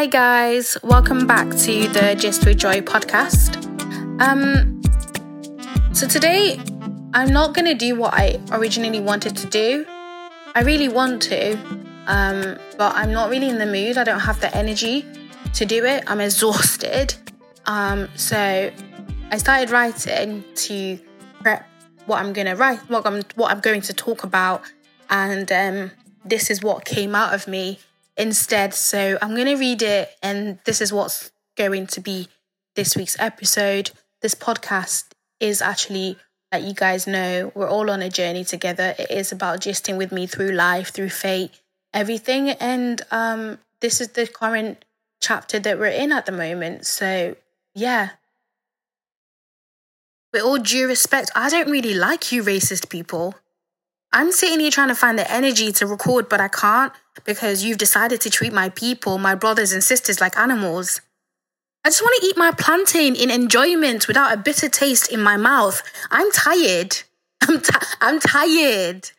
Hi guys, welcome back to the Just with Joy podcast. Um so today I'm not going to do what I originally wanted to do. I really want to, um but I'm not really in the mood. I don't have the energy to do it. I'm exhausted. Um so I started writing to prep what I'm going to write, what I'm what I'm going to talk about and um this is what came out of me instead. So I'm going to read it, and this is what's going to be this week's episode. This podcast is actually, that you guys know, we're all on a journey together. It is about gisting with me through life, through fate, everything. And um, this is the current chapter that we're in at the moment. So, yeah. With all due respect, I don't really like you racist people. I'm sitting here trying to find the energy to record, but I can't because you've decided to treat my people, my brothers and sisters, like animals. I just want to eat my plantain in enjoyment without a bitter taste in my mouth. I'm tired. I'm, t- I'm tired.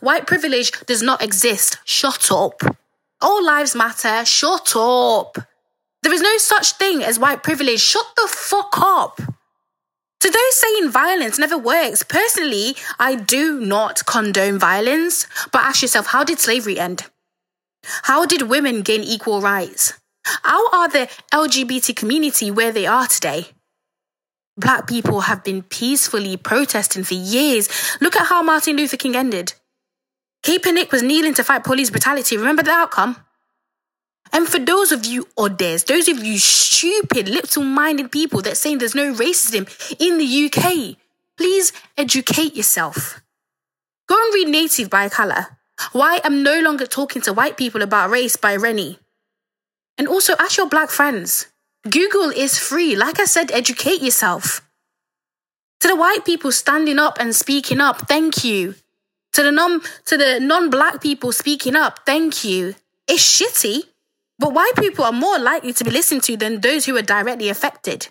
White privilege does not exist. Shut up. All lives matter. Shut up. There is no such thing as white privilege. Shut the fuck up. To those saying violence never works, personally, I do not condone violence. But ask yourself, how did slavery end? How did women gain equal rights? How are the LGBT community where they are today? Black people have been peacefully protesting for years. Look at how Martin Luther King ended. Kaepernick was kneeling to fight police brutality. Remember the outcome? And for those of you odders, those of you stupid, little minded people that saying there's no racism in the UK, please educate yourself. Go and read Native by Akala. Why I'm no longer talking to white people about race by Reni. And also ask your black friends. Google is free. Like I said, educate yourself. To the white people standing up and speaking up, thank you. To the non to the non-black people speaking up, thank you. It's shitty. But white people are more likely to be listened to than those who are directly affected.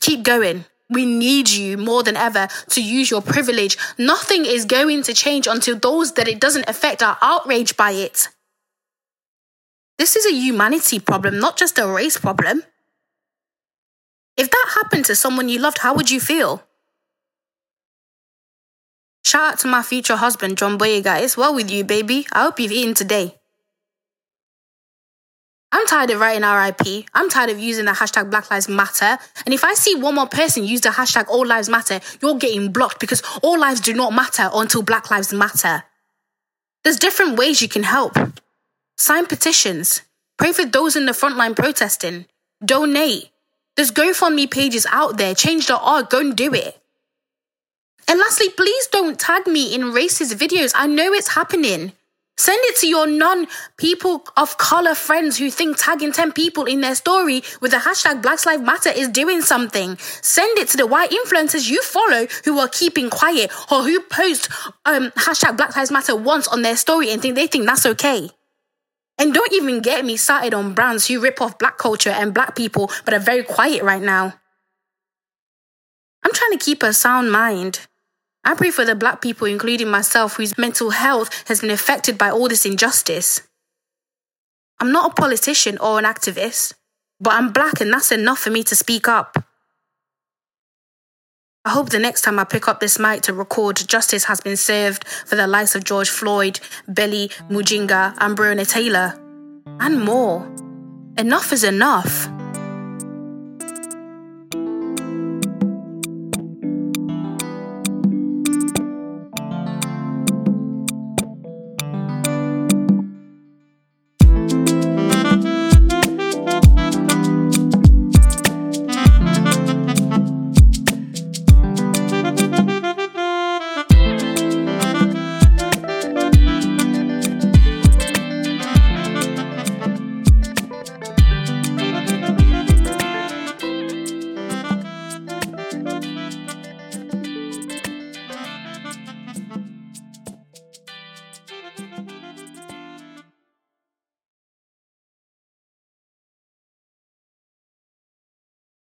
Keep going. We need you more than ever to use your privilege. Nothing is going to change until those that it doesn't affect are outraged by it. This is a humanity problem, not just a race problem. If that happened to someone you loved, how would you feel? Shout out to my future husband, John Boyega. It's well with you, baby. I hope you've eaten today. I'm tired of writing RIP. I'm tired of using the hashtag Black Lives Matter. And if I see one more person use the hashtag All Lives Matter, you're getting blocked because all lives do not matter until Black Lives Matter. There's different ways you can help. Sign petitions. Pray for those in the front line protesting. Donate. There's GoFundMe pages out there. Change.org. Go and do it. And lastly, please don't tag me in racist videos. I know it's happening. Send it to your non people of color friends who think tagging 10 people in their story with the hashtag Black Lives Matter is doing something. Send it to the white influencers you follow who are keeping quiet or who post um, hashtag Black Lives Matter once on their story and think they think that's okay. And don't even get me started on brands who rip off black culture and black people but are very quiet right now. I'm trying to keep a sound mind. I pray for the black people, including myself, whose mental health has been affected by all this injustice. I'm not a politician or an activist, but I'm black and that's enough for me to speak up. I hope the next time I pick up this mic to record, justice has been served for the likes of George Floyd, Belly Mujinga, and Breonna Taylor, and more. Enough is enough.